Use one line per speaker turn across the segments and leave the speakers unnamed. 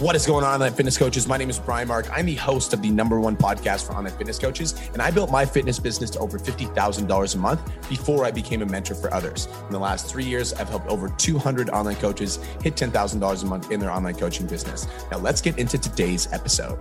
What is going on, online fitness coaches? My name is Brian Mark. I'm the host of the number one podcast for online fitness coaches, and I built my fitness business to over $50,000 a month before I became a mentor for others. In the last three years, I've helped over 200 online coaches hit $10,000 a month in their online coaching business. Now, let's get into today's episode.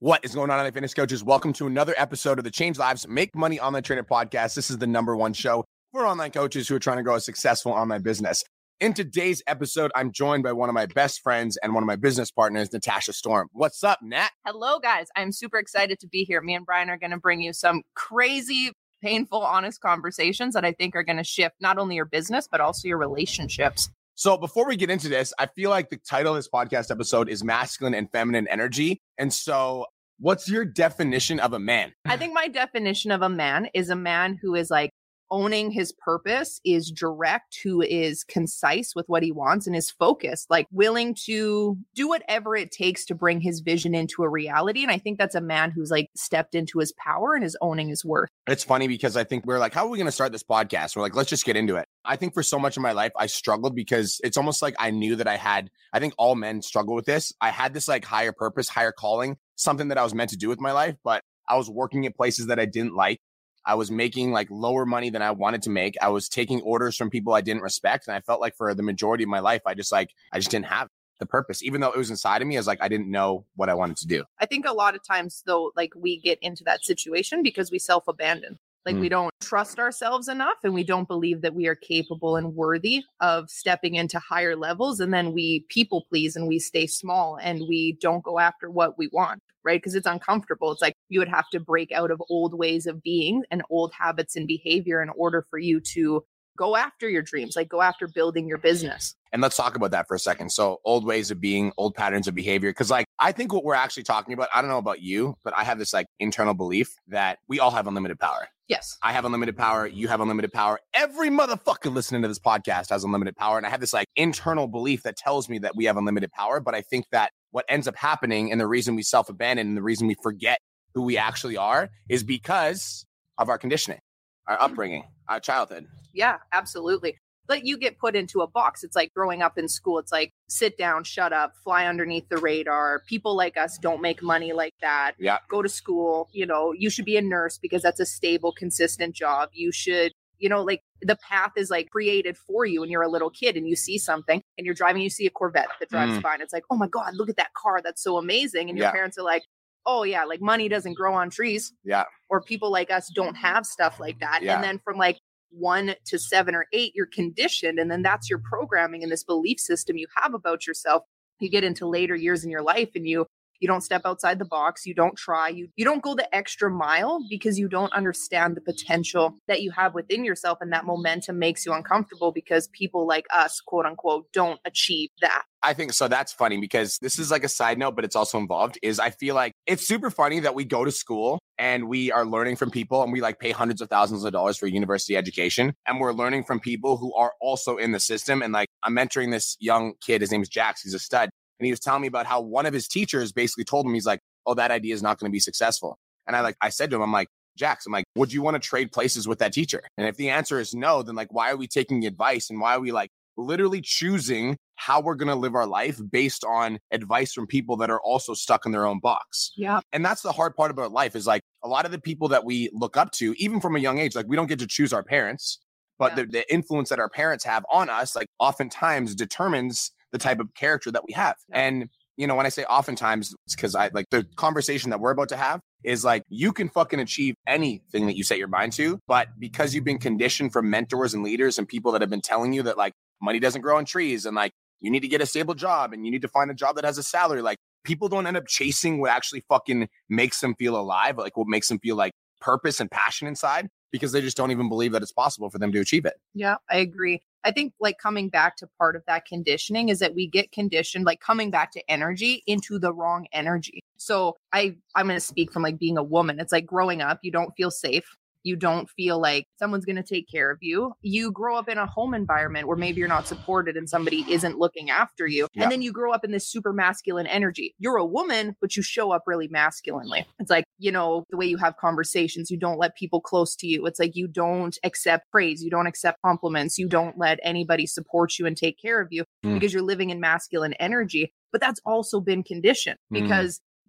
What is going on, online fitness coaches? Welcome to another episode of the Change Lives Make Money Online Trainer podcast. This is the number one show for online coaches who are trying to grow a successful online business. In today's episode, I'm joined by one of my best friends and one of my business partners, Natasha Storm. What's up, Nat?
Hello, guys. I'm super excited to be here. Me and Brian are going to bring you some crazy, painful, honest conversations that I think are going to shift not only your business, but also your relationships.
So, before we get into this, I feel like the title of this podcast episode is Masculine and Feminine Energy. And so, what's your definition of a man?
I think my definition of a man is a man who is like owning his purpose is direct, who is concise with what he wants and is focused, like willing to do whatever it takes to bring his vision into a reality. And I think that's a man who's like stepped into his power and is owning his worth.
It's funny because I think we're like, how are we going to start this podcast? We're like, let's just get into it. I think for so much of my life, I struggled because it's almost like I knew that I had, I think all men struggle with this. I had this like higher purpose, higher calling, something that I was meant to do with my life, but I was working at places that I didn't like. I was making like lower money than I wanted to make. I was taking orders from people I didn't respect. And I felt like for the majority of my life, I just like, I just didn't have the purpose, even though it was inside of me. I was like, I didn't know what I wanted to do.
I think a lot of times, though, like we get into that situation because we self abandon. Like mm. we don't trust ourselves enough and we don't believe that we are capable and worthy of stepping into higher levels. And then we people please and we stay small and we don't go after what we want right? Because it's uncomfortable. It's like you would have to break out of old ways of being and old habits and behavior in order for you to go after your dreams, like go after building your business.
And let's talk about that for a second. So, old ways of being, old patterns of behavior. Cause, like, I think what we're actually talking about, I don't know about you, but I have this like internal belief that we all have unlimited power.
Yes.
I have unlimited power. You have unlimited power. Every motherfucker listening to this podcast has unlimited power. And I have this like internal belief that tells me that we have unlimited power. But I think that what ends up happening and the reason we self abandon and the reason we forget who we actually are is because of our conditioning, our upbringing, our childhood.
Yeah, absolutely. But you get put into a box. It's like growing up in school. It's like sit down, shut up, fly underneath the radar. People like us don't make money like that.
Yeah.
Go to school. You know, you should be a nurse because that's a stable, consistent job. You should you know, like the path is like created for you when you're a little kid and you see something and you're driving, you see a Corvette that drives mm. and it's like, oh my God, look at that car. That's so amazing. And your yeah. parents are like, oh yeah, like money doesn't grow on trees.
Yeah.
Or people like us don't have stuff like that.
Yeah.
And then from like one to seven or eight, you're conditioned. And then that's your programming and this belief system you have about yourself. You get into later years in your life and you you don't step outside the box you don't try you you don't go the extra mile because you don't understand the potential that you have within yourself and that momentum makes you uncomfortable because people like us quote unquote don't achieve that
I think so. That's funny because this is like a side note, but it's also involved. Is I feel like it's super funny that we go to school and we are learning from people and we like pay hundreds of thousands of dollars for university education. And we're learning from people who are also in the system. And like I'm mentoring this young kid. His name is Jax. He's a stud and he was telling me about how one of his teachers basically told him he's like, "Oh, that idea is not going to be successful." And I like I said to him, I'm like, Jax, I'm like, would you want to trade places with that teacher? And if the answer is no, then like, why are we taking advice and why are we like literally choosing how we're going to live our life based on advice from people that are also stuck in their own box?
Yeah.
And that's the hard part about life is like a lot of the people that we look up to, even from a young age, like we don't get to choose our parents, but yeah. the, the influence that our parents have on us, like oftentimes determines the type of character that we have. And you know, when I say oftentimes, it's because I like the conversation that we're about to have is like you can fucking achieve anything that you set your mind to, but because you've been conditioned from mentors and leaders and people that have been telling you that like money doesn't grow on trees and like you need to get a stable job and you need to find a job that has a salary, like people don't end up chasing what actually fucking makes them feel alive, like what makes them feel like purpose and passion inside because they just don't even believe that it's possible for them to achieve it.
Yeah, I agree. I think like coming back to part of that conditioning is that we get conditioned like coming back to energy into the wrong energy. So I I'm going to speak from like being a woman. It's like growing up, you don't feel safe. You don't feel like someone's going to take care of you. You grow up in a home environment where maybe you're not supported and somebody isn't looking after you.
Yeah.
And then you grow up in this super masculine energy. You're a woman, but you show up really masculinely. It's like, you know, the way you have conversations, you don't let people close to you. It's like you don't accept praise, you don't accept compliments, you don't let anybody support you and take care of you
Mm.
because you're living in masculine energy. But that's also been conditioned
Mm.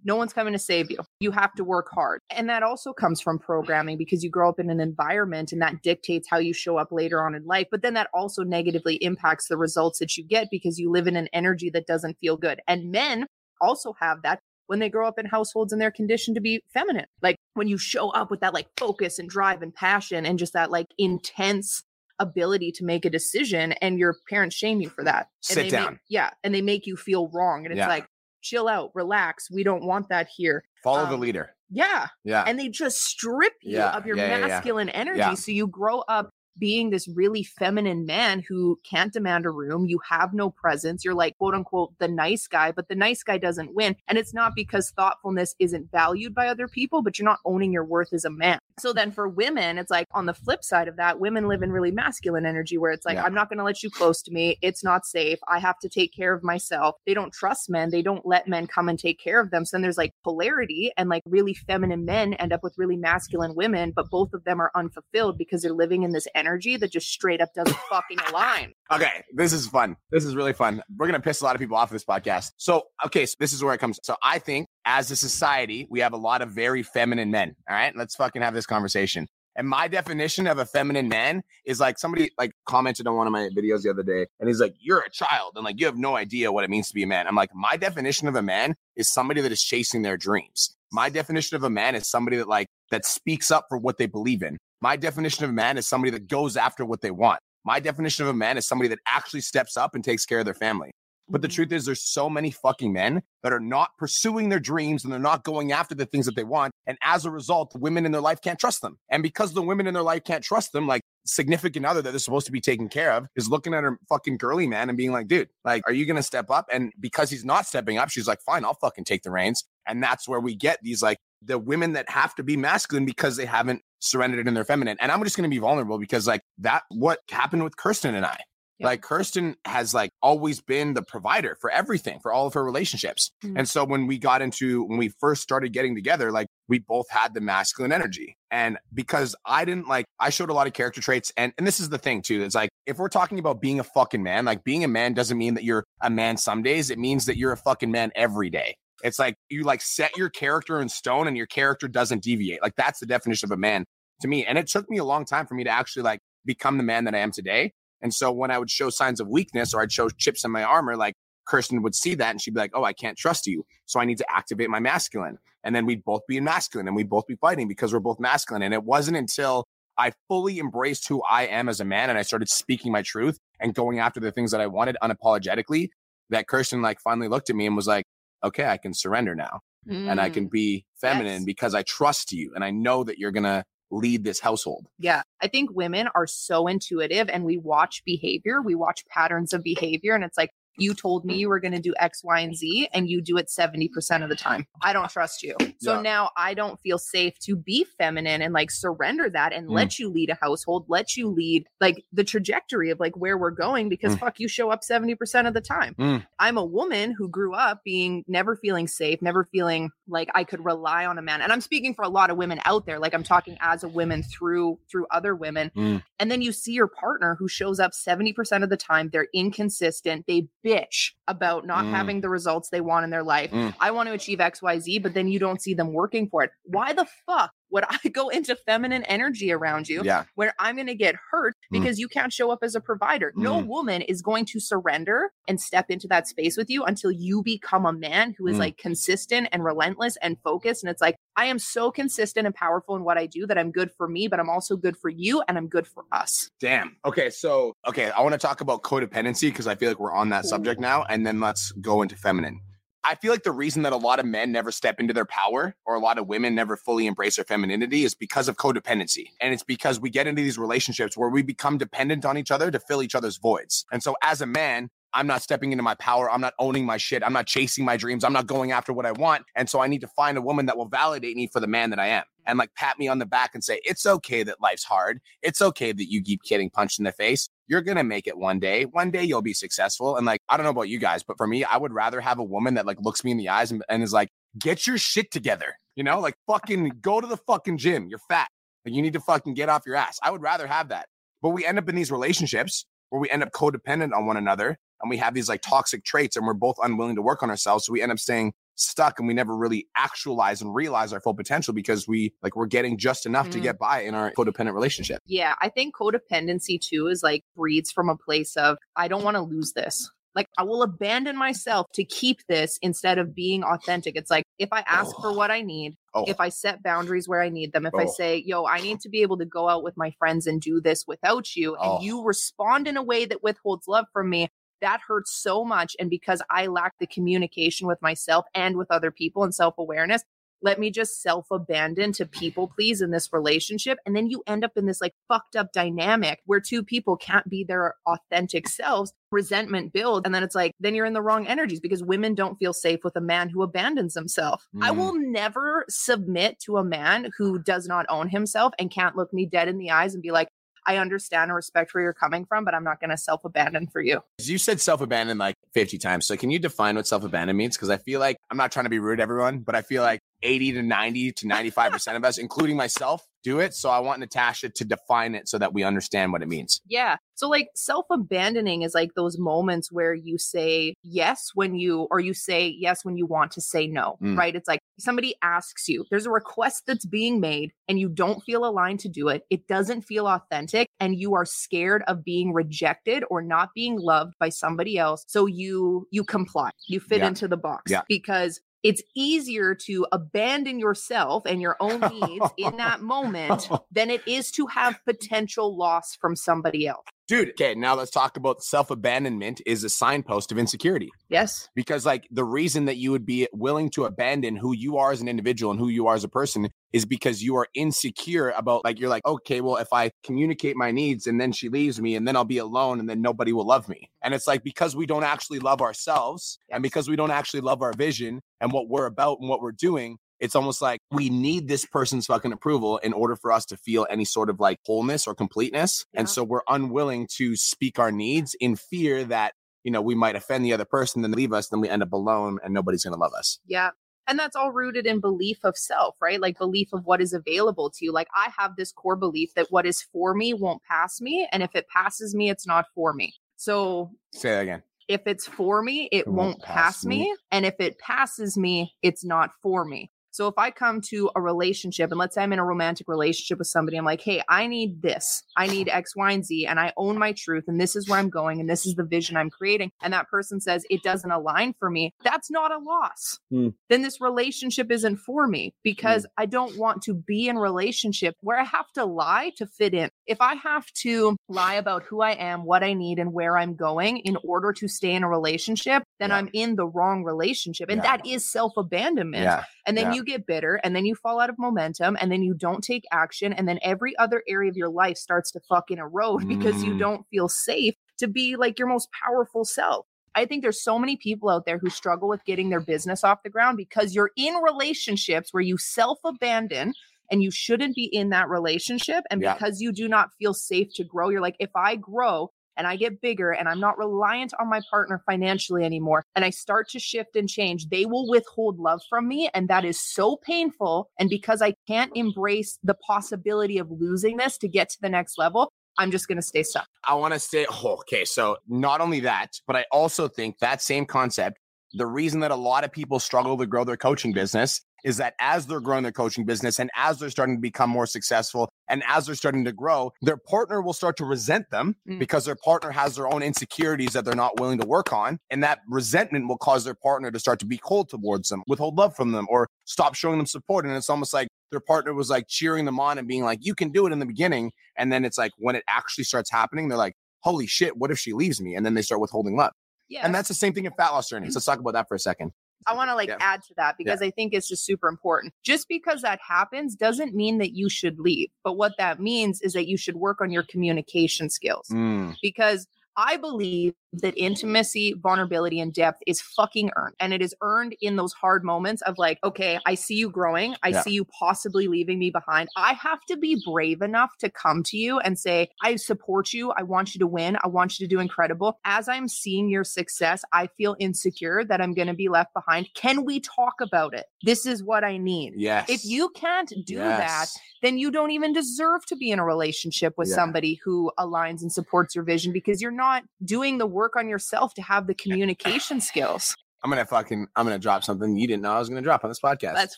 No one's coming to save you. You have to work hard. And that also comes from programming because you grow up in an environment and that dictates how you show up later on in life. But then that also negatively impacts the results that you get because you live in an energy that doesn't feel good. And men also have that when they grow up in households and they're conditioned to be feminine. Like when you show up with that like focus and drive and passion and just that like intense ability to make a decision and your parents shame you for that. And
Sit
they make-
down.
yeah. And they make you feel wrong. And it's
Yeah.
like, chill out, relax. We don't want that here.
Follow the
Um,
leader.
Yeah.
Yeah.
And they just strip you
Yeah,
of your
yeah, yeah, yeah.
masculine energy. So you grow up being this really feminine man who can't demand a room. You have no presence. You're like, quote unquote, the nice guy, but the nice guy doesn't win. And it's not because thoughtfulness isn't valued by other people, but you're not owning your worth as a man. So then for women, it's like on the flip side of that, women live in really masculine energy where it's like,
Yeah.
I'm not going to let you close to me. It's not safe. I have to take care of myself. They don't trust men. They don't let men come and take care of them. So then there's like polarity and like really feminine men end up with really masculine women, but both of them are unfulfilled because they're living in this energy that just straight up doesn't fucking align.
Okay, this is fun. This is really fun. We're gonna piss a lot of people off of this podcast. So, okay, so this is where it comes. So, I think as a society, we have a lot of very feminine men. All right, let's fucking have this conversation. And my definition of a feminine man is like somebody like commented on one of my videos the other day, and he's like, "You're a child, and like you have no idea what it means to be a man." I'm like, my definition of a man is somebody that is chasing their dreams. My definition of a man is somebody that like that speaks up for what they believe in. My definition of a man is somebody that goes after what they want. My definition of a man is somebody that actually steps up and takes care of their family. But the
Mhm.
truth is, there's so many fucking men that are not pursuing their dreams and they're not going after the things that they want. And as a result, the women in their life can't trust them. And because the women in their life can't trust them, like significant other that they're supposed to be taking care of is looking at her fucking girly man and being like, dude, like, are you going to step up? And because he's not stepping up, she's like, fine, I'll fucking take the reins. And that's where we get these like the women that have to be masculine because they haven't surrendered in their feminine. And I'm just going to be vulnerable because like that, what happened with Kirsten and I.
Yeah.
Like Kirsten has like always been the provider for everything, for all of her relationships.
Mm.
And so when we got into when we first started getting together, like we both had the masculine energy. And because I didn't like I showed a lot of character traits and and this is the thing too. It's like if we're talking about being a fucking man, like being a man doesn't mean that you're a man some days. It means that you're a fucking man every day. It's like you like set your character in stone and your character doesn't deviate. Like that's the definition of a man to me. And it took me a long time for me to actually like become the man that I am today. And so when I would show signs of weakness or I'd show chips in my armor, like Kirsten would see that and she'd be like, Oh, I can't trust you. So I need to activate my masculine. And then we'd both be in masculine and we'd both be fighting because we're both masculine. And it wasn't until I fully embraced who I am as a man and I started speaking my truth and going after the things that I wanted unapologetically that Kirsten like finally looked at me and was like, Okay, I can surrender now and I
Mm.
can be feminine
Yes.
because I trust you and I know that you're gonna lead this household.
Yeah. I think women are so intuitive and we watch behavior, we watch patterns of behavior. And it's like, you told me you were going to do X, Y, and Z, and you do it 70% of the time. I don't trust you. So
Yeah.
now I don't feel safe to be feminine and like surrender that and
Mm.
let you lead a household, let you lead like the trajectory of like where we're going because
Mm.
fuck, you show up 70% of the time.
Mm.
I'm a woman who grew up being never feeling safe, never feeling like I could rely on a man. And I'm speaking for a lot of women out there. Like I'm talking as a woman through through other women.
Mm.
And then you see your partner who shows up 70% of the time. They're inconsistent. They bitch about not
Mm.
having the results they want in their life.
Mm.
I want to achieve XYZ, but then you don't see them working for it. Why the fuck would I go into feminine energy around you
Yeah.
where I'm going to get hurt
Mm.
because you can't show up as a provider. No
Mm.
woman is going to surrender and step into that space with you until you become a man who is
Mm.
like consistent and relentless and focused. And it's like, I am so consistent and powerful in what I do that I'm good for me, but I'm also good for you and I'm good for us.
Damn. Okay. So, okay. I want to talk about codependency because I feel like we're on that subject now. And then let's go into feminine. I feel like the reason that a lot of men never step into their power or a lot of women never fully embrace their femininity is because of codependency. And it's because we get into these relationships where we become dependent on each other to fill each other's voids. And so as a man, I'm not stepping into my power. I'm not owning my shit. I'm not chasing my dreams. I'm not going after what I want. And so I need to find a woman that will validate me for the man that I am and like pat me on the back and say, it's okay that life's hard. It's okay that you keep getting punched in the face. You're going to make it one day. One day you'll be successful. And like, I don't know about you guys, but for me, I would rather have a woman that like looks me in the eyes and, and is like, get your shit together. You know, like fucking go to the fucking gym. You're fat. Like you need to fucking get off your ass. I would rather have that. But we end up in these relationships where we end up codependent on one another and we have these like toxic traits and we're both unwilling to work on ourselves. So we end up staying stuck and we never really actualize and realize our full potential because we like we're getting just enough mm. to get by in our codependent relationship.
Yeah, I think codependency too is like breeds from a place of I don't want to lose this. Like I will abandon myself to keep this instead of being authentic. It's like if I ask oh. for what I need, oh. if I set boundaries where I need them, if oh. I say, yo, I need to be able to go out with my friends and do this without you, and oh. you respond in a way that withholds love from me, that hurts so much. And because I lack the communication with myself and with other people and self awareness, let me just self abandon to people please in this relationship. And then you end up in this like fucked up dynamic where two people can't be their authentic selves, resentment builds. And then it's like, then you're in the wrong energies because women don't feel safe with a man who abandons himself. Mm. I will never submit to a man who does not own himself and can't look me dead in the eyes and be like, I understand and respect where you're coming from, but I'm not going to self abandon for you.
You said self abandon like 50 times. So can you define what self abandon means? Because I feel like I'm not trying to be rude to everyone, but I feel like 80 to 90 to 95% of us, including myself, do it. So I want Natasha to define it so that we understand what it means.
Yeah. So like self-abandoning is like those moments where you say yes when you or you say yes when you want to say no, mm. right? It's like somebody asks you, there's a request that's being made and you don't feel aligned to do it. It doesn't feel authentic and you are scared of being rejected or not being loved by somebody else. So you you comply. You fit yeah. into the box yeah. because it's easier to abandon yourself and your own needs in that moment than it is to have potential loss from somebody else.
Dude, okay, now let's talk about self abandonment is a signpost of insecurity.
Yes.
Because, like, the reason that you would be willing to abandon who you are as an individual and who you are as a person is because you are insecure about, like, you're like, okay, well, if I communicate my needs and then she leaves me and then I'll be alone and then nobody will love me. And it's like, because we don't actually love ourselves yes. and because we don't actually love our vision and what we're about and what we're doing, it's almost like we need this person's fucking approval in order for us to feel any sort of like wholeness or completeness. Yeah. And so we're unwilling to speak our needs in fear that, you know, we might offend the other person, then leave us, then we end up alone and nobody's going to love us.
Yeah. And that's all rooted in belief of self, right? Like belief of what is available to you. Like I have this core belief that what is for me won't pass me. And if it passes me, it's not for me. So
say that again.
If it's for me, it, it won't, won't pass, pass me. me. And if it passes me, it's not for me. So if I come to a relationship and let's say I'm in a romantic relationship with somebody, I'm like, hey, I need this. I need X, Y, and Z, and I own my truth, and this is where I'm going, and this is the vision I'm creating. And that person says it doesn't align for me. That's not a loss. Mm. Then this relationship isn't for me because mm. I don't want to be in relationship where I have to lie to fit in. If I have to lie about who I am, what I need, and where I'm going in order to stay in a relationship, then yeah. I'm in the wrong relationship. And yeah. that is self abandonment. Yeah. And then you get bitter and then you fall out of momentum and then you don't take action. And then every other area of your life starts to fucking erode mm. because you mm. don't feel safe to be like your most powerful self. I think there's so many people out there who struggle with getting their business off the ground because you're in relationships where you self abandon and you shouldn't be in that relationship. And yeah. because you do not feel safe to grow, you're like, if I grow, and I get bigger and I'm not reliant on my partner financially anymore and I start to shift and change, they will withhold love from me. And that is so painful. And because I can't embrace the possibility of losing this to get to the next level, I'm just going to stay stuck.
I want to say, oh, okay. So not only that, but I also think that same concept, the reason that a lot of people struggle to grow their coaching business is that as they're growing their coaching business and as they're starting to become more successful and as they're starting to grow, their partner will start to resent them mm. because their partner has their own insecurities that they're not willing to work on. And that resentment will cause their partner to start to be cold towards them, withhold love from them, or stop showing them support. And it's almost like their partner was like cheering them on and being like, you can do it in the beginning. And then it's like when it actually starts happening, they're like, holy shit, what if she leaves me? And then they start withholding love. Yeah. And that's the same thing in fat loss journeys. Let's talk about that for a second.
I want to like yeah. add to that because yeah. I think it's just super important. Just because that happens doesn't mean that you should leave. But what that means is that you should work on your communication skills. Mm. Because I believe that intimacy, vulnerability, and depth is fucking earned. And it is earned in those hard moments of like, okay, I see you growing. I
Yeah.
see you possibly leaving me behind. I have to be brave enough to come to you and say, I support you. I want you to win. I want you to do incredible. As I'm seeing your success, I feel insecure that I'm going to be left behind. Can we talk about it? This is what I need.
Yes.
If you can't do that, then you don't even deserve to be in a relationship with
Yeah.
somebody who aligns and supports your vision because you're not doing the work on yourself to have the communication skills.
I'm gonna fucking I'm gonna drop something you didn't know I was gonna drop on this podcast.
Let's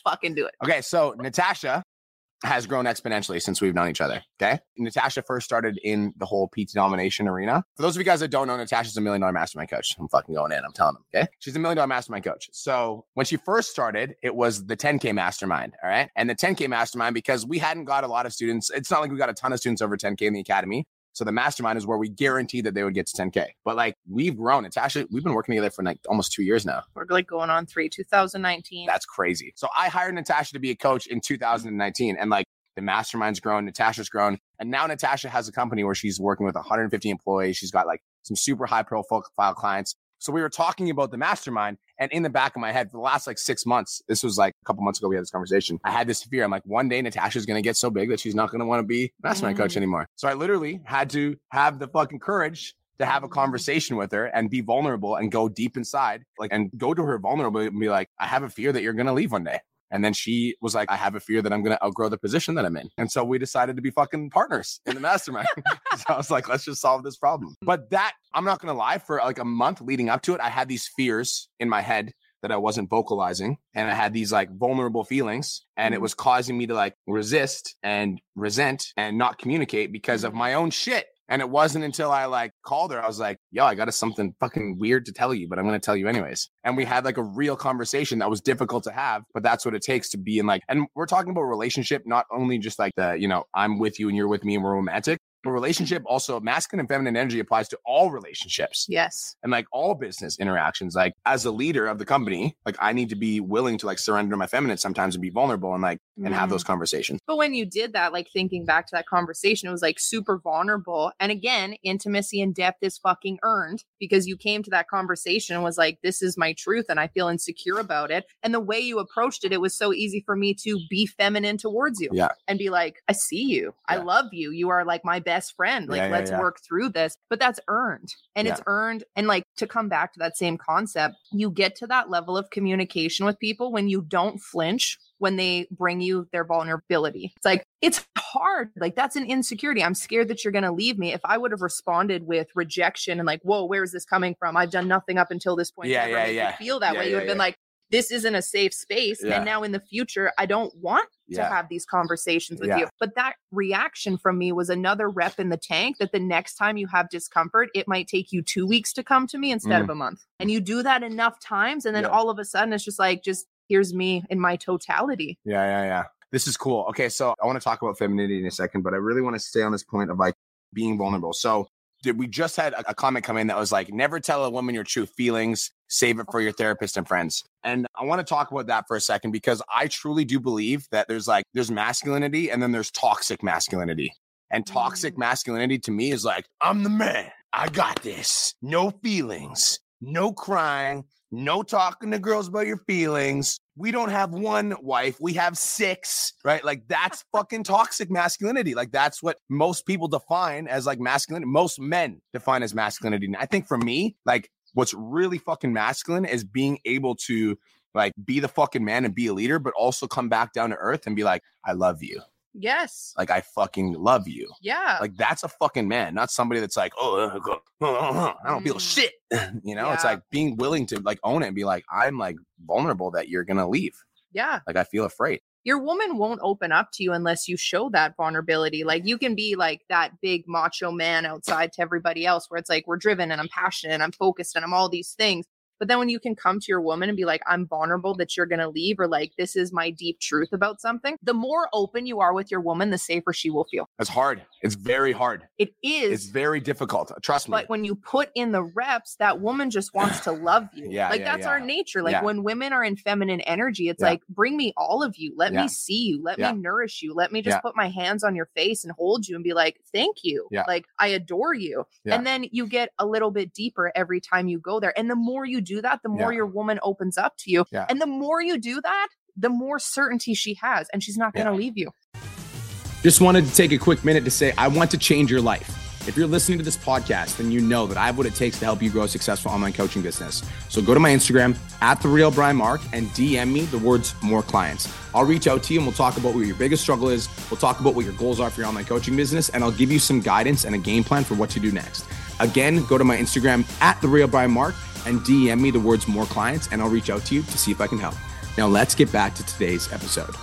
fucking do it.
Okay, so Natasha has grown exponentially since we've known each other. Okay. Natasha first started in the whole PT domination arena. For those of you guys that don't know, Natasha's a million dollar mastermind coach. I'm fucking going in. I'm telling them. Okay. She's a million dollar mastermind coach. So when she first started, it was the 10K mastermind. All right. And the 10K mastermind, because we hadn't got a lot of students, it's not like we got a ton of students over 10K in the academy. So the mastermind is where we guarantee that they would get to 10K. But like we've grown. Natasha, we've been working together for like almost two years now.
We're like going on three, 2019.
That's crazy. So I hired Natasha to be a coach in 2019, and like the mastermind's grown, Natasha's grown, and now Natasha has a company where she's working with 150 employees. She's got like some super high profile clients. So we were talking about the mastermind, and in the back of my head for the last like six months, this was like a couple months ago, we had this conversation. I had this fear. I'm like, one day Natasha's gonna get so big that she's not gonna want to be mastermind coach
Mhm.
anymore. So I literally had to have the fucking courage to have a conversation with her and be vulnerable and go deep inside, like, and go to her vulnerable and be like, I have a fear that you're going to leave one day. And then she was like, I have a fear that I'm going to outgrow the position that I'm in. And so we decided to be fucking partners in the mastermind. so I was like, let's just solve this problem. But that, I'm not going to lie, for like a month leading up to it, I had these fears in my head that I wasn't vocalizing. And I had these like vulnerable feelings. And it
Mhm.
was causing me to like resist and resent and not communicate because of my own shit. And it wasn't until I like called her, I was like, yo, I got a something fucking weird to tell you, but I'm going to tell you anyways. And we had like a real conversation that was difficult to have, but that's what it takes to be in like, and we're talking about relationship, not only just like the, you know, I'm with you and you're with me and we're romantic. But relationship also masculine and feminine energy applies to all relationships
yes.
and like all business interactions like as a leader of the company like i need to be willing to like surrender my feminine sometimes and be vulnerable and like and have those mm-hmm. conversations
But when you did that, like thinking back to that conversation, it was like super vulnerable. And again, intimacy and depth is fucking earned because you came to that conversation and was like, this is my truth and I feel insecure about it. And the way you approached it, it was so easy for me to be feminine towards you
Yeah.
and be like, I see you. I love you. You are like my best friend. Like,
Yeah, yeah,
let's
yeah.
work through this. But that's earned and it's earned. And like to come back to that same concept, you get to that level of communication with people when you don't flinch when they bring you their vulnerability. It's like, it's hard. Like, that's an insecurity. I'm scared that you're going to leave me. If I would have responded with rejection and like, whoa, where is this coming from? I've done nothing up until this point.
Yeah, yeah, yeah.
Feel that
Yeah,
way. You would have been
yeah.
like, this isn't a safe space.
Yeah.
And now in the future, I don't want to have these conversations with
Yeah.
you. But that reaction from me was another rep in the tank that the next time you have discomfort, it might take you two weeks to come to me instead of a month. And you do that enough times. And then
Mm. Yeah.
all of a sudden, it's just like, just here's me in my totality.
yeah yeah yeah. This is cool. Okay so i want to talk about femininity in a second but i really want to stay on this point of like being vulnerable. So did we just had a, comment come in that was like never tell a woman your true feelings save it for your therapist and friends. And i want to talk about that for a second because i truly do believe that there's like there's masculinity and then there's toxic masculinity. And toxic
Mm.
masculinity to me is like i'm the man. I got this. No feelings. No crying no talking to girls about your feelings. We don't have one wife, we have six, right? Like that's fucking toxic masculinity. Like that's what most people define as like masculinity. Most men define as masculinity. And I think for me, like what's really fucking masculine is being able to like be the fucking man and be a leader, but also come back down to earth and be like, I love you.
Yes.
Like I fucking love you.
Yeah.
Like that's a fucking man, not somebody that's like, oh, uh, uh, uh, I don't feel
Mm.
shit. you know, it's like being willing to like own it and be like, I'm like vulnerable that you're gonna leave.
yeah.
Like I feel afraid.
Your woman won't open up to you unless you show that vulnerability. Like you can be like that big macho man outside to everybody else where it's like we're driven and I'm passionate and I'm focused and I'm all these things. But then when you can come to your woman and be like, I'm vulnerable that you're going to leave, or like, this is my deep truth about something, the more open you are with your woman, the safer she will feel.
It's hard. It's very hard.
It is.
It's very difficult. Trust me.
But when you put in the reps, that woman just wants to love you.
Yeah,
Like
yeah,
that's
yeah.
our nature. Like
Yeah.
when women are in feminine energy, it's like, bring me all of you. Let me see you. Let me nourish you. Let me just put my hands on your face and hold you and be like, thank you. Like I adore you. And then you get a little bit deeper every time you go there. And the more you do that, the more
Yeah.
your woman opens up to you.
Yeah.
And the more you do that, the more certainty she has. And she's not going to
Yeah.
leave you.
Just wanted to take a quick minute to say, I want to change your life. If you're listening to this podcast, then you know that I have what it takes to help you grow a successful online coaching business. So go to my Instagram at the real Brian Mark and DM me the words more clients. I'll reach out to you and we'll talk about what your biggest struggle is. We'll talk about what your goals are for your online coaching business, and I'll give you some guidance and a game plan for what to do next. Again, go to my Instagram at the real Brian Mark and DM me the words more clients, and I'll reach out to you to see if I can help. Now let's get back to today's episode.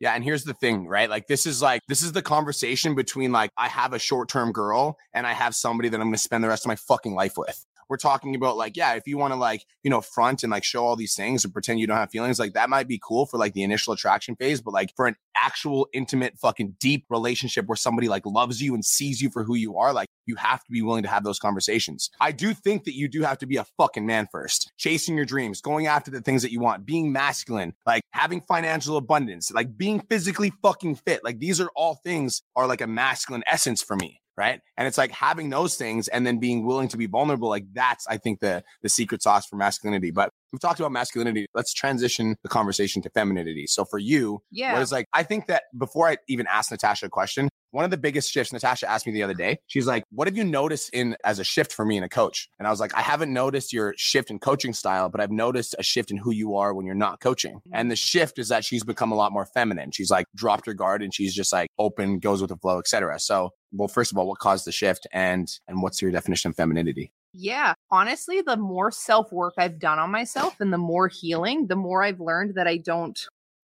Yeah, and here's the thing, right? Like this is like this is the conversation between like I have a short-term girl and I have somebody that I'm going to spend the rest of my fucking life with. We're talking about like yeah, if you want to like, you know, front and like show all these things and pretend you don't have feelings, like that might be cool for like the initial attraction phase, but like for an actual intimate fucking deep relationship where somebody like loves you and sees you for who you are, like you have to be willing to have those conversations. I do think that you do have to be a fucking man first, chasing your dreams, going after the things that you want, being masculine, like having financial abundance, like being physically fucking fit. Like these are all things are like a masculine essence for me. Right. And it's like having those things and then being willing to be vulnerable. Like that's, I think, the the secret sauce for masculinity. But we've talked about masculinity. Let's transition the conversation to femininity. So for you,
Yeah.
what is like, I think that before I even asked Natasha a question, one of the biggest shifts Natasha asked me the other day, she's like, What have you noticed in as a shift for me in a coach? And I was like, I haven't noticed your shift in coaching style, but I've noticed a shift in who you are when you're not coaching. Mm-hmm. And the shift is that she's become a lot more feminine. She's like dropped her guard and she's just like open, goes with the flow, etc. So, well, first of all, what caused the shift and and what's your definition of femininity?
Yeah. Honestly, the more self work I've done on myself and the more healing, the more I've learned that I don't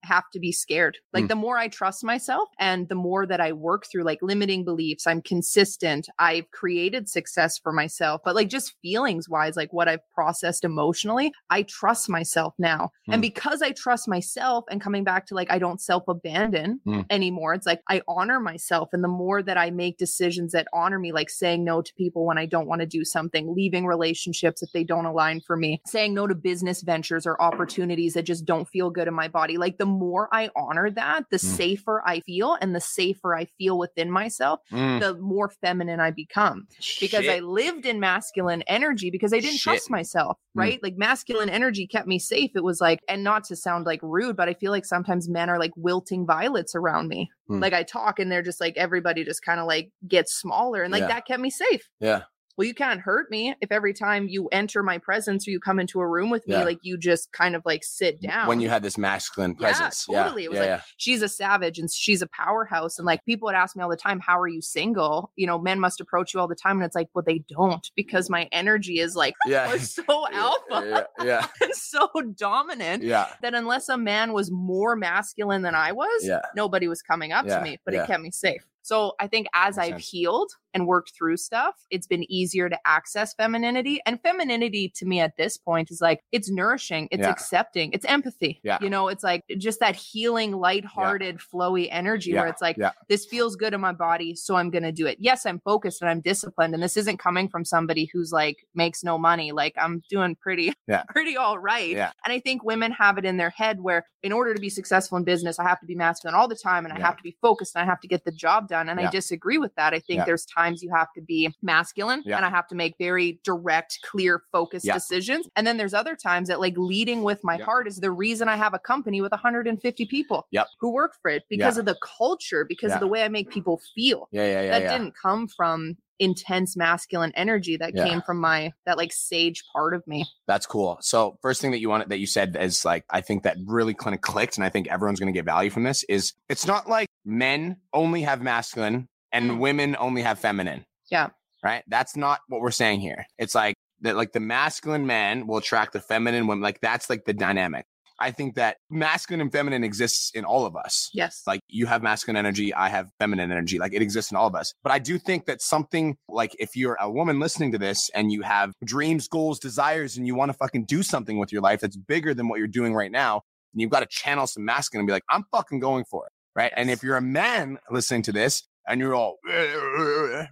have to be scared. Like
Mm.
the more I trust myself and the more that I work through like limiting beliefs, I'm consistent. I've created success for myself, but like just feelings wise, like what I've processed emotionally, I trust myself now. And
Mm.
because I trust myself and coming back to like, I don't self abandon
Mm.
anymore, it's like I honor myself. And the more that I make decisions that honor me, like saying no to people when I don't want to do something, leaving relationships if they don't align for me, saying no to business ventures or opportunities that just don't feel good in my body, like the more I honor that, the
Mm.
safer I feel. And the safer I feel within myself,
Mm,
the more feminine I become because I lived in masculine energy because I didn't
Shit.
trust myself,
Mm.
right? Like masculine energy kept me safe. It was like, and not to sound like rude, but I feel like sometimes men are like wilting violets around me.
Mm.
Like I talk and they're just like, everybody just kind of like gets smaller. And like
Yeah.
that kept me safe.
yeah.
Well, you can't hurt me if every time you enter my presence or you come into a room with me,
Yeah.
like you just kind of like sit down
When you had this masculine presence.
Yeah, totally. It was
yeah,
like,
yeah.
she's a savage and she's a powerhouse. And like people would ask me all the time, How are you single? You know, men must approach you all the time. And it's like, Well, they don't because my energy is like
yeah.
was so alpha
Yeah, yeah,
and so dominant
yeah,
that unless a man was more masculine than I was,
yeah.
nobody was coming up
Yeah,
to me, but
yeah.
it kept me safe. So I think as I've healed and worked through stuff, it's been easier to access femininity. And femininity to me at this point is like it's nourishing, it's
Yeah.
accepting, it's empathy.
Yeah.
You know, it's like just that healing, lighthearted, flowy energy where it's like,
yeah.
this feels good in my body, so I'm gonna do it. Yes, I'm focused and I'm disciplined. And this isn't coming from somebody who's like makes no money. Like I'm doing pretty,
Yeah.
pretty all right.
Yeah.
And I think women have it in their head where in order to be successful in business, I have to be masculine all the time and I have to be focused and I have to get the job done. And I disagree with that. I think
Yeah.
there's times you have to be masculine
Yeah.
and I have to make very direct, clear, focused
Yeah.
decisions. And then there's other times that like leading with my
Yeah.
heart is the reason I have a company with 150 people
Yep.
who work for it because of the culture, because of the way I make people feel.
Yeah, yeah, yeah.
that didn't come from intense masculine energy that
Yeah.
came from my that like sage part of me.
That's cool. So first thing that you wanted that you said is like I think that really kind of clicked, and I think everyone's going to get value from this. Is it's not like men only have masculine and women only have feminine.
Yeah.
Right. That's not what we're saying here. It's like that. Like the masculine man will attract the feminine woman. Like that's like the dynamic. I think that masculine and feminine exists in all of us.
Yes.
Like you have masculine energy, I have feminine energy. Like it exists in all of us. But I do think that something like if you're a woman listening to this and you have dreams, goals, desires, and you want to fucking do something with your life that's bigger than what you're doing right now, and you've got to channel some masculine and be like, I'm fucking going for it. Right. And if you're a man listening to this and you're all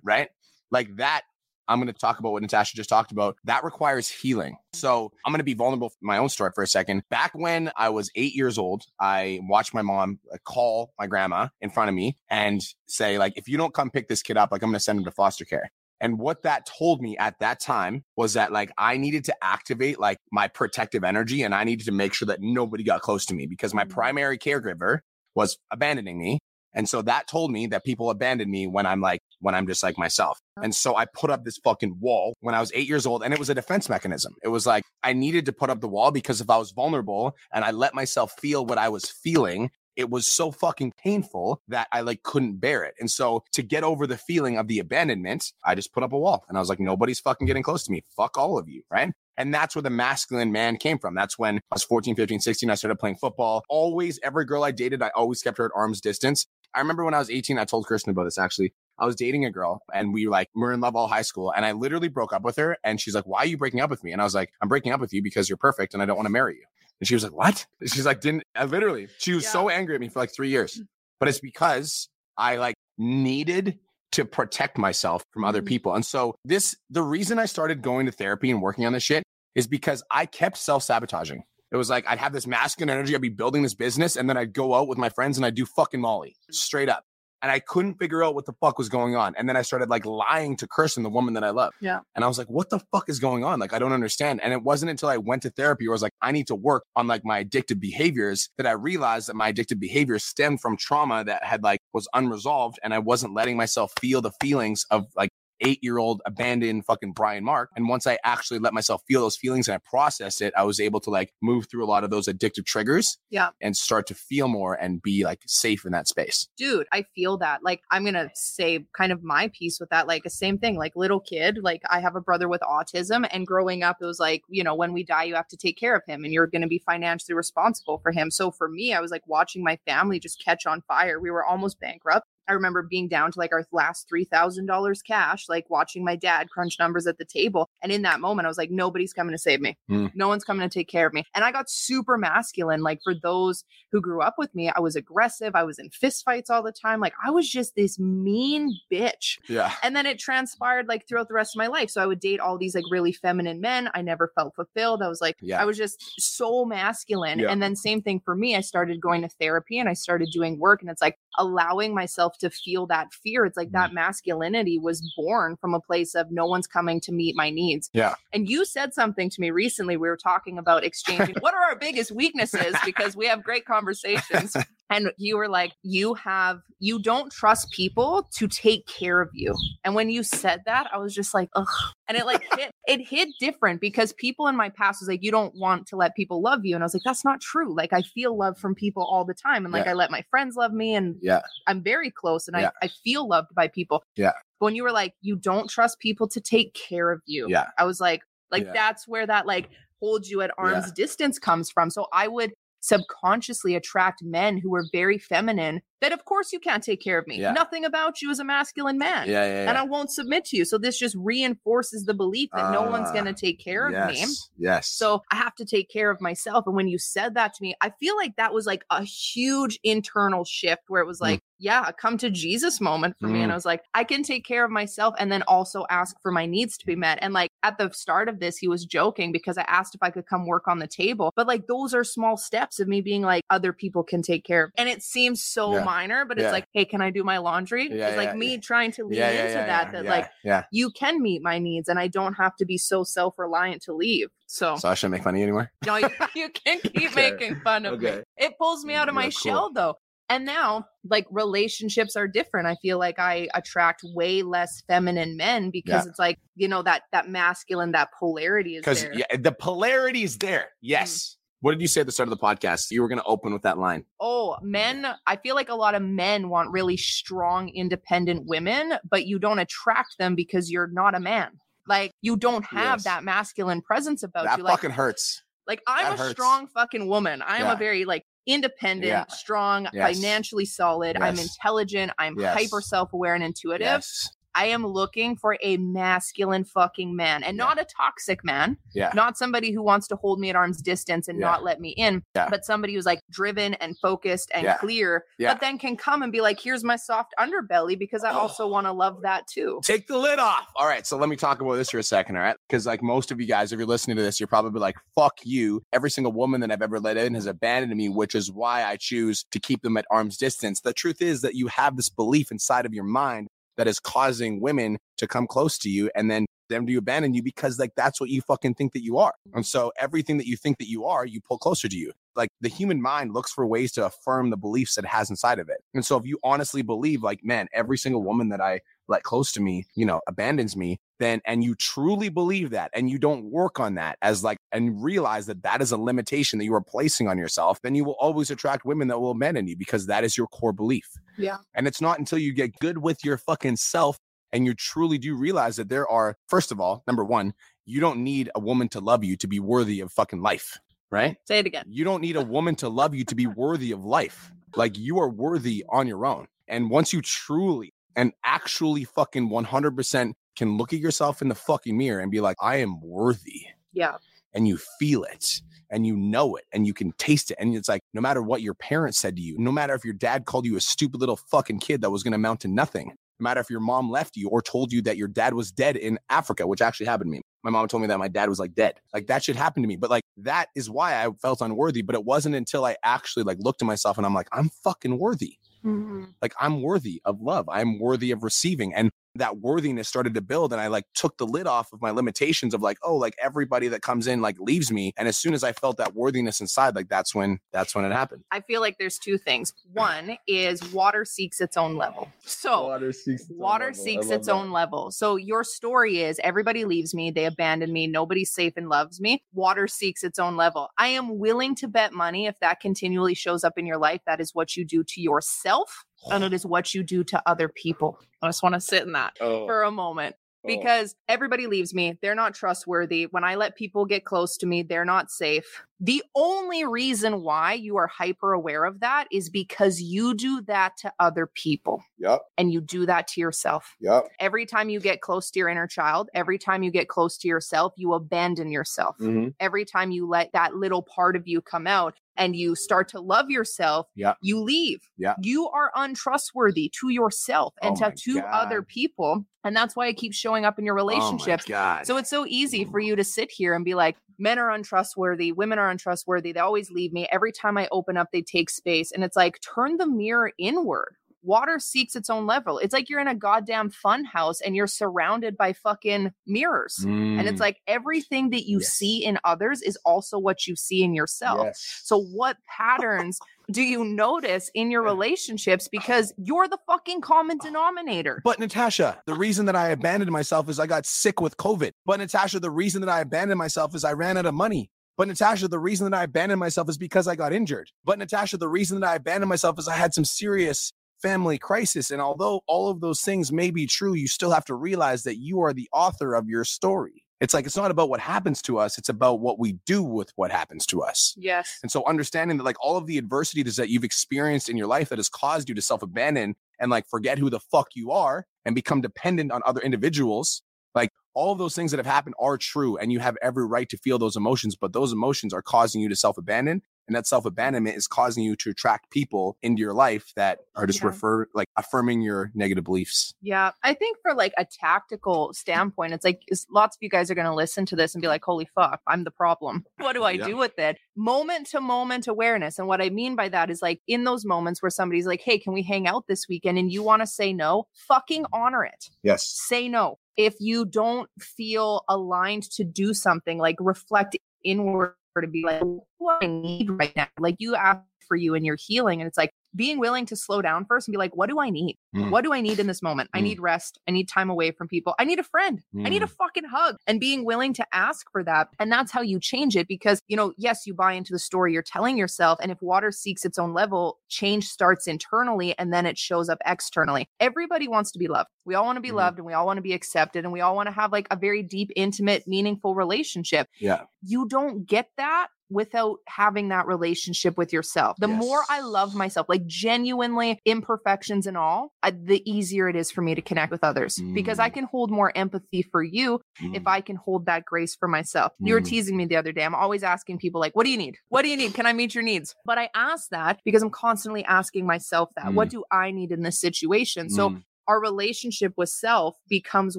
right, like that I'm going to talk about what Natasha just talked about. That requires healing. So I'm going to be vulnerable for my own story for a second. Back when I was eight years old, I watched my mom uh, call my grandma in front of me and say, like, if you don't come pick this kid up, like, I'm going to send him to foster care. And what that told me at that time was that like I needed to activate like my protective energy and I needed to make sure that nobody got close to me because my mm. primary caregiver was abandoning me. And so that told me that people abandon me when I'm like, when I'm just like myself. Oh. And so I put up this fucking wall when I was eight years old and it was a defense mechanism. It was like I needed to put up the wall because if I was vulnerable and I let myself feel what I was feeling, it was so fucking painful that I like couldn't bear it. And so to get over the feeling of the abandonment, I just put up a wall and I was like, nobody's fucking getting close to me. Fuck all of you. Right. And that's where the masculine man came from. That's when I was 14, 15, 16. I started playing football. Always, every girl I dated, I always kept her at arm's distance. I remember when I was 18, I told Kirsten about this actually. I was dating a girl and we were like, we're in love all high school. And I literally broke up with her. And she's like, why are you breaking up with me? And I was like, I'm breaking up with you because you're perfect and I don't want to marry you. And she was like, what? She's like, didn't, I literally, she was yeah. so angry at me for like three years. But it's because I like needed to protect myself from other mm-hmm. people. And so this, the reason I started going to therapy and working on this shit is because I kept self sabotaging. It was like I'd have this masculine energy. I'd be building this business and then I'd go out with my friends and I'd do fucking Molly straight up. And I couldn't figure out what the fuck was going on. And then I started like lying to Kirsten, the woman that I love.
Yeah.
And I was like, what the fuck is going on? Like, I don't understand. And it wasn't until I went to therapy where I was like, I need to work on like my addictive behaviors that I realized that my addictive behaviors stemmed from trauma that had like was unresolved. And I wasn't letting myself feel the feelings of like eight year old abandoned fucking Brian Mark. And once I actually let myself feel those feelings and I processed it, I was able to like move through a lot of those addictive triggers.
Yeah.
And start to feel more and be like safe in that space.
Dude, I feel that. Like, I'm going to say kind of my piece with that. Like, the same thing, like, little kid, like, I have a brother with autism. And growing up, it was like, you know, when we die, you have to take care of him and you're going to be financially responsible for him. So for me, I was like watching my family just catch on fire. We were almost bankrupt. I remember being down to like our last $3,000 cash, like watching my dad crunch numbers at the table. And in that moment, I was like, nobody's coming to save me. Mm. No one's coming to take care of me. And I got super masculine. Like for those who grew up with me, I was aggressive. I was in fistfights all the time. Like I was just this mean bitch.
Yeah.
And then it transpired like throughout the rest of my life. So I would date all these like really feminine men. I never felt fulfilled. I was like, yeah. I was just so masculine. Yeah. And then same thing for me. I started going to therapy and I started doing work. And it's like allowing myself to feel that fear. It's like mm. that masculinity was born from a place of no one's coming to meet my needs.
Yeah.
And you said something to me recently. We were talking about exchanging what are our biggest weaknesses because we have great conversations. And you were like, you have, you don't trust people to take care of you. And when you said that, I was just like, ugh. And it like hit, it hit different because people in my past was like, you don't want to let people love you. And I was like, that's not true. Like I feel love from people all the time. And like yeah. I let my friends love me and
yeah,
I'm very close and yeah. I, I feel loved by people.
Yeah.
But when you were like, you don't trust people to take care of you.
Yeah.
I was like, like yeah. that's where that like hold you at arm's yeah. distance comes from. So I would subconsciously attract men who are very feminine that of course you can't take care of me. Yeah. Nothing about you is a masculine man.
Yeah, yeah,
And I won't submit to you. So this just reinforces the belief that uh, no one's going to ah, take care of
yes,
me.
Yes.
So I have to take care of myself. And when you said that to me, I feel like that was like a huge internal shift where it was mm. like, mm. Yeah, a come to Jesus moment for mm. me. And mm. I was like, I can take care of myself and then also ask for my needs to be met. And like at the start of this, he was joking because I asked if I could come work on the table. But like those are small steps of me being like, other people can take care of. And it seems so yeah minor, but yeah. it's like, hey, can I do my laundry? Yeah, it's like me trying to lean into that, that like
yeah.
you can meet my needs and I don't have to be so self reliant to leave. So,
so I shouldn't make fun of you anymore.
No, you, you can keep okay. making fun of okay. me. It pulls me out of my cool. shell though. And now, like relationships are different. I feel like I attract way less feminine men because yeah. it's like you know that that masculine, that polarity is
because yeah, the polarity is there. Mm. Yes, what did you say at the start of the podcast? You were going to open with that line.
Oh, men, I feel like a lot of men want really strong, independent women, but you don't attract them because you're not a man. Like you don't have yes. that masculine presence about
that
you.
That fucking
like,
hurts.
Like I'm
That
a
hurts.
strong fucking woman. I am
Yeah.
a very like independent,
Yeah.
strong,
Yes.
financially solid. I'm intelligent. I'm
Yes.
hyper self-aware and intuitive. I am looking for a masculine fucking man and
Yeah.
not a toxic man.
Yeah.
Not somebody who wants to hold me at arm's distance and
Yeah.
not let me in,
Yeah.
but somebody who's like driven and focused and clear,
Yeah.
but then can come and be like, here's my soft underbelly because I also want to love that too.
Take the lid off. All right. So let me talk about this for a second. All right. Because, like most of you guys, if you're listening to this, you're probably like, fuck you. Every single woman that I've ever let in has abandoned me, which is why I choose to keep them at arm's distance. The truth is that you have this belief inside of your mind that is causing women to come close to you and then them to abandon you because like that's what you fucking think that you are. And so everything that you think that you are, you pull closer to you. Like the human mind looks for ways to affirm the beliefs that it has inside of it. And so if you honestly believe like, man, every single woman that I let close to me, you know, abandons me, then and you truly believe that and you don't work on that as like and realize that that is a limitation that you are placing on yourself, then you will always attract women that will abandon you because that is your core belief.
Yeah.
And it's not until you get good with your fucking self and you truly do realize that there are, first of all, number one, you don't need a woman to love you to be worthy of fucking life, right?
Say it again.
You don't need a woman to love you to be worthy of life. Like you are worthy on your own. And once you truly and actually fucking 100% can look at yourself in the fucking mirror and be like, I am worthy
Yeah.
and you feel it and you know it and you can taste it. And it's like, no matter what your parents said to you, no matter if your dad called you a stupid little fucking kid that was going to amount to nothing, no matter if your mom left you or told you that your dad was dead in Africa, which actually happened to me. My mom told me that my dad was like dead. Like that should happen to me. But like that is why I felt unworthy. But it wasn't until I actually like looked at myself and I'm like, I'm fucking worthy. Mm-hmm. Like I'm worthy of love. I'm worthy of receiving. And that worthiness started to build. And I like took the lid off of my limitations of like, oh, like everybody that comes in like leaves me. And as soon as I felt that worthiness inside, like that's when that's when it happened.
I feel like there's two things. One is water seeks its own level. So
Water seeks
water seeks its own level. So your story is everybody leaves me, they abandon me, nobody's safe and loves me. Water seeks its own level. I am willing to bet money if that continually shows up in your life, that is what you do to yourself and it is what you do to other people. I just want to sit in that
Oh,
for a moment because everybody leaves me. They're not trustworthy. When I let people get close to me, they're not safe. The only reason why you are hyper aware of that is because you do that to other people
Yep.
and you do that to yourself.
Yep.
Every time you get close to your inner child, every time you get close to yourself, you abandon yourself.
Mm-hmm.
Every time you let that little part of you come out and you start to love yourself,
Yeah.
you leave.
Yeah.
You are untrustworthy to yourself and
Oh
to two other people. And that's why it keeps showing up in your relationships.
Oh.
So it's so easy for you to sit here and be like, men are untrustworthy, women are untrustworthy. They always leave me. Every time I open up, they take space. And it's like, turn the mirror inward. Water seeks its own level. It's like you're in a goddamn fun house and you're surrounded by fucking mirrors. And it's
Mm,
like everything that you
Yes.
see in others is also what you see in yourself.
yes.
So, what patterns do you notice in your relationships? Because you're the fucking common denominator.
But Natasha, the reason that I abandoned myself is I got sick with COVID. But Natasha, the reason that I abandoned myself is I ran out of money. But Natasha, the reason that I abandoned myself is because I got injured. But Natasha, the reason that I abandoned myself is I had some serious family crisis. And although all of those things may be true, you still have to realize that you are the author of your story. It's like it's not about what happens to us, it's about what we do with what happens to us.
Yes.
And so understanding that like all of the adversities that you've experienced in your life that has caused you to self-abandon and like forget who the fuck you are and become dependent on other individuals, like all of those things that have happened are true and you have every right to feel those emotions, but those emotions are causing you to self-abandon and that self-abandonment is causing you to attract people into your life that are just
Yeah.
refer like affirming your negative beliefs.
Yeah. I think for like a tactical standpoint, it's like it's, lots of you guys are going to listen to this and be like, holy fuck, I'm the problem. What do I
Yeah.
do with it? Moment to moment awareness. And what I mean by that is like in those moments where somebody's like, hey, can we hang out this weekend? And you want to say no, fucking honor it.
Yes.
say no. If you don't feel aligned to do something, like reflect inward to be like, what I need right now? Like you ask for you and your healing, and it's like being willing to slow down first and be like, what do I need?
Mm.
What do I need in this moment? I
Mm.
need rest. I need time away from people. I need a friend. I need a
Mm.
fucking hug and being willing to ask for that. And that's how you change it because, you know, yes, you buy into the story you're telling yourself. And if water seeks its own level, change starts internally and then it shows up externally. Everybody wants to be loved. We all want to be
Mhm.
loved and we all want to be accepted and we all want to have like a very deep, intimate, meaningful relationship.
Yeah.
You don't get that without having that relationship with yourself. The more I love myself, like genuinely imperfections and all, I, the easier it is for me to connect with others because I
Mm.
can hold more empathy for you if
Mm.
I can hold that grace for myself. You were
Mm.
teasing me the other day. I'm always asking people like, "What do you need? What do you need? Can I meet your needs?" But I ask that because I'm constantly asking myself that. What do I need in this situation? So
Mm.
Our relationship with self becomes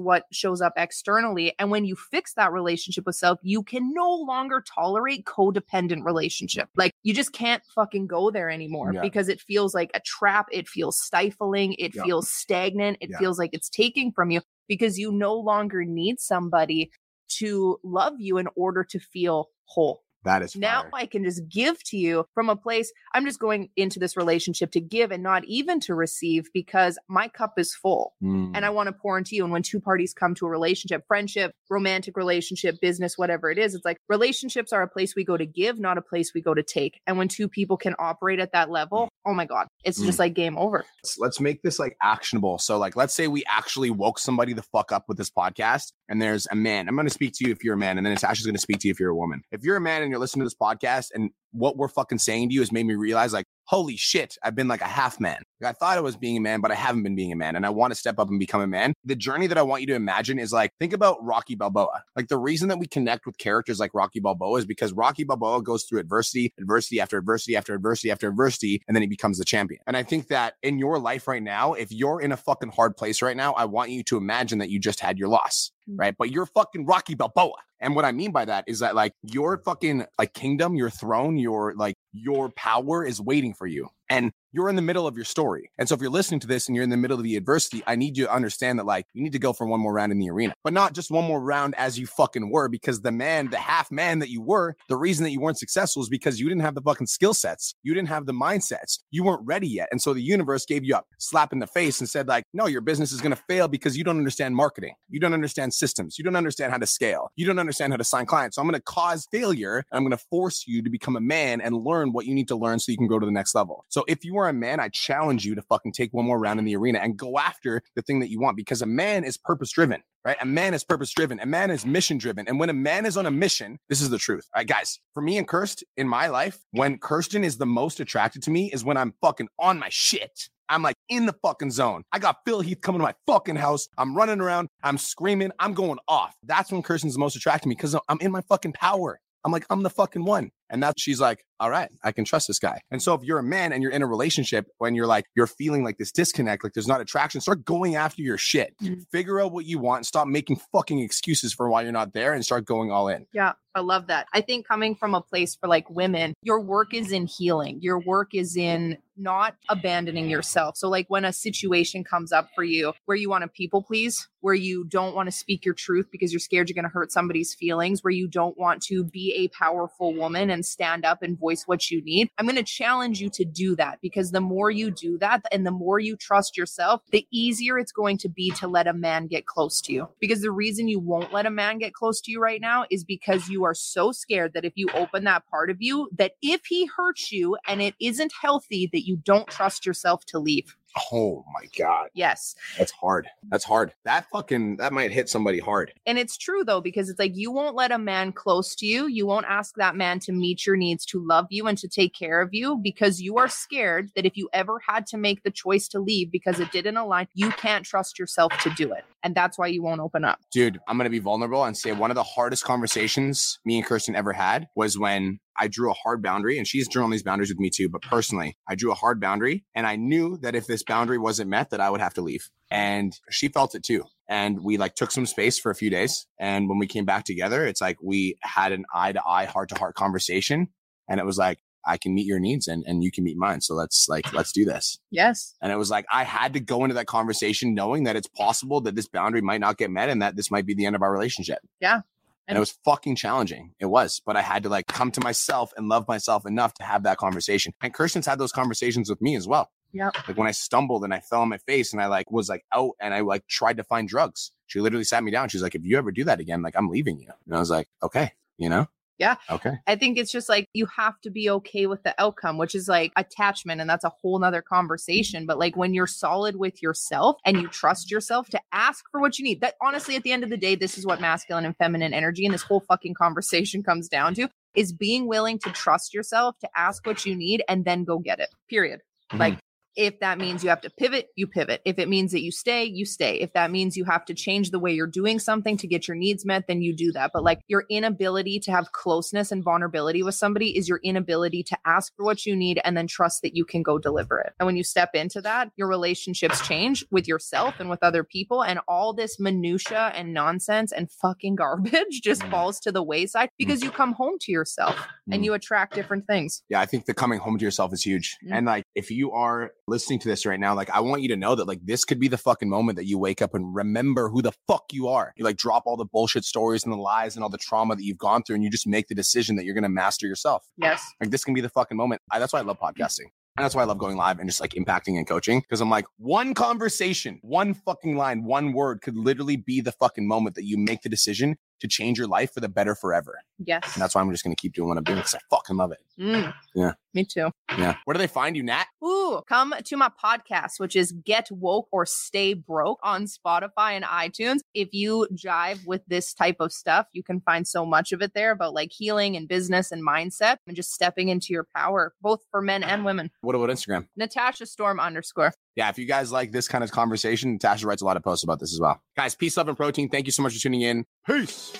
what shows up externally. And when you fix that relationship with self, you can no longer tolerate codependent relationship. Like you just can't fucking go there anymore
Yeah.
because it feels like a trap. It feels stifling. It
Yeah.
feels stagnant. It
Yeah.
feels like it's taking from you because you no longer need somebody to love you in order to feel whole.
That is
Now
fire.
I can just give to you from a place I'm just going into this relationship to give and not even to receive because my cup is full and
Mm.
I want to pour into you. And when two parties come to a relationship, friendship, romantic relationship, business, whatever it is, it's like relationships are a place we go to give, not a place we go to take. And when two people can operate at that level, oh my God, it's
Mm.
just like game over.
let's, let's make this like actionable. So, like, let's say we actually woke somebody the fuck up with this podcast, and there's a man. I'm going to speak to you if you're a man, and then it's actually going to speak to you if you're a woman. If you're a man and you're listening to this podcast, and what we're fucking saying to you has made me realize, like, holy shit, I've been like a half man. I thought I was being a man, but I haven't been being a man, and I want to step up and become a man. The journey that I want you to imagine is like, think about Rocky Balboa. Like, the reason that we connect with characters like Rocky Balboa is because Rocky Balboa goes through adversity, adversity after adversity after adversity after adversity, and then he becomes the champion. And I think that in your life right now, if you're in a fucking hard place right now, I want you to imagine that you just had your loss,
Mm.
right? But you're fucking Rocky Balboa. And what I mean by that is that like your fucking like kingdom, your throne, your like your power is waiting for you. And you're in the middle of your story. And so if you're listening to this and you're in the middle of the adversity, I need you to understand that like you need to go for one more round in the arena, but not just one more round as you fucking were, because the man, the half man that you were, the reason that you weren't successful is because you didn't have the fucking skill sets. You didn't have the mindsets. You weren't ready yet. And so the universe gave you a slap in the face and said like, no, your business is going to fail because you don't understand marketing. You don't understand systems. You don't understand how to scale. You don't understand how to sign clients. So I'm going to cause failure. And I'm going to force you to become a man and learn what you need to learn so you can go to the next level. So if you are a man, I challenge you to fucking take one more round in the arena and go after the thing that you want because a man is purpose driven. Right? A man is purpose driven. A man is mission driven. And when a man is on a mission, this is the truth. All right, guys, for me and Kirst in my life, when Kirsten is the most attracted to me is when I'm fucking on my shit. I'm like in the fucking zone. I got Phil Heath coming to my fucking house. I'm running around. I'm screaming. I'm going off. That's when Kirsten's the most attracted to me because I'm in my fucking power. I'm like, I'm the fucking one. And that's she's like, all right, I can trust this guy. And so if you're a man and you're in a relationship when you're like, you're feeling like this disconnect, like there's not attraction, start going after your shit.
Mhm.
Figure out what you want stop making fucking excuses for why you're not there and start going all in.
Yeah, I love that. I think coming from a place for like women, your work is in healing. Your work is in not abandoning yourself. So, like when a situation comes up for you where you want to people please, where you don't want to speak your truth because you're scared you're going to hurt somebody's feelings, where you don't want to be a powerful woman and stand up and voice what you need, I'm going to challenge you to do that because the more you do that and the more you trust yourself, the easier it's going to be to let a man get close to you. Because the reason you won't let a man get close to you right now is because you are so scared that if you open that part of you, that if he hurts you and it isn't healthy, that you don't trust yourself to leave.
Oh my God.
Yes.
That's hard. That's hard. That fucking, that might hit somebody hard.
And it's true though, because it's like you won't let a man close to you. You won't ask that man to meet your needs, to love you, and to take care of you because you are scared that if you ever had to make the choice to leave because it didn't align, you can't trust yourself to do it. And that's why you won't open up.
Dude, I'm going to be vulnerable and say one of the hardest conversations me and Kirsten ever had was when I drew a hard boundary and she's drawn these boundaries with me too. But personally, I drew a hard boundary and I knew that if this boundary wasn't met, that I would have to leave. And she felt it too. And we like took some space for a few days. And when we came back together, it's like we had an eye to eye, heart to heart conversation. And it was like, I can meet your needs and, and you can meet mine. So let's like, let's do this.
Yes.
And it was like, I had to go into that conversation knowing that it's possible that this boundary might not get met and that this might be the end of our relationship.
Yeah.
And it was fucking challenging. It was, but I had to like come to myself and love myself enough to have that conversation. And Kirsten's had those conversations with me as well.
Yeah.
Like when I stumbled and I fell on my face and I like was like out and I like tried to find drugs. She literally sat me down. She's like, if you ever do that again, like I'm leaving you. And I was like, okay, you know?
Yeah.
Okay.
I think it's just like you have to be okay with the outcome, which is like attachment. And that's a whole nother conversation. But like when you're solid with yourself and you trust yourself to ask for what you need, that honestly, at the end of the day, this is what masculine and feminine energy and this whole fucking conversation comes down to is being willing to trust yourself to ask what you need and then go get it. Period.
Mhm.
Like if that means you have to pivot, you pivot. If it means that you stay, you stay. If that means you have to change the way you're doing something to get your needs met, then you do that. But like your inability to have closeness and vulnerability with somebody is your inability to ask for what you need and then trust that you can go deliver it. And when you step into that, your relationships change with yourself and with other people. And all this minutia and nonsense and fucking garbage just
Mm.
falls to the wayside because you come home to yourself
Mm.
and you attract different things.
Yeah, I think the coming home to yourself is huge.
Mm.
And like, if you are listening to this right now, like, I want you to know that like this could be the fucking moment that you wake up and remember who the fuck you are. You like drop all the bullshit stories and the lies and all the trauma that you've gone through, and you just make the decision that you're gonna master yourself.
Yes.
Like, this can be the fucking moment. I, that's why I love podcasting. And that's why I love going live and just like impacting and coaching. Cause I'm like, one conversation, one fucking line, one word could literally be the fucking moment that you make the decision to change your life for the better forever.
Yes.
And that's why I'm just gonna keep doing what I'm doing because I fucking love it.
Mm.
Yeah.
Me too.
Yeah. Where do they find you, Nat?
Ooh, come to my podcast, which is Get Woke or Stay Broke on Spotify and iTunes. If you jive with this type of stuff, you can find so much of it there about like healing and business and mindset and just stepping into your power, both for men and women.
What about Instagram?
Natasha Storm underscore.
Yeah, if you guys like this kind of conversation, Tasha writes a lot of posts about this as well. Guys, peace, love, and protein. Thank you so much for tuning in. Peace.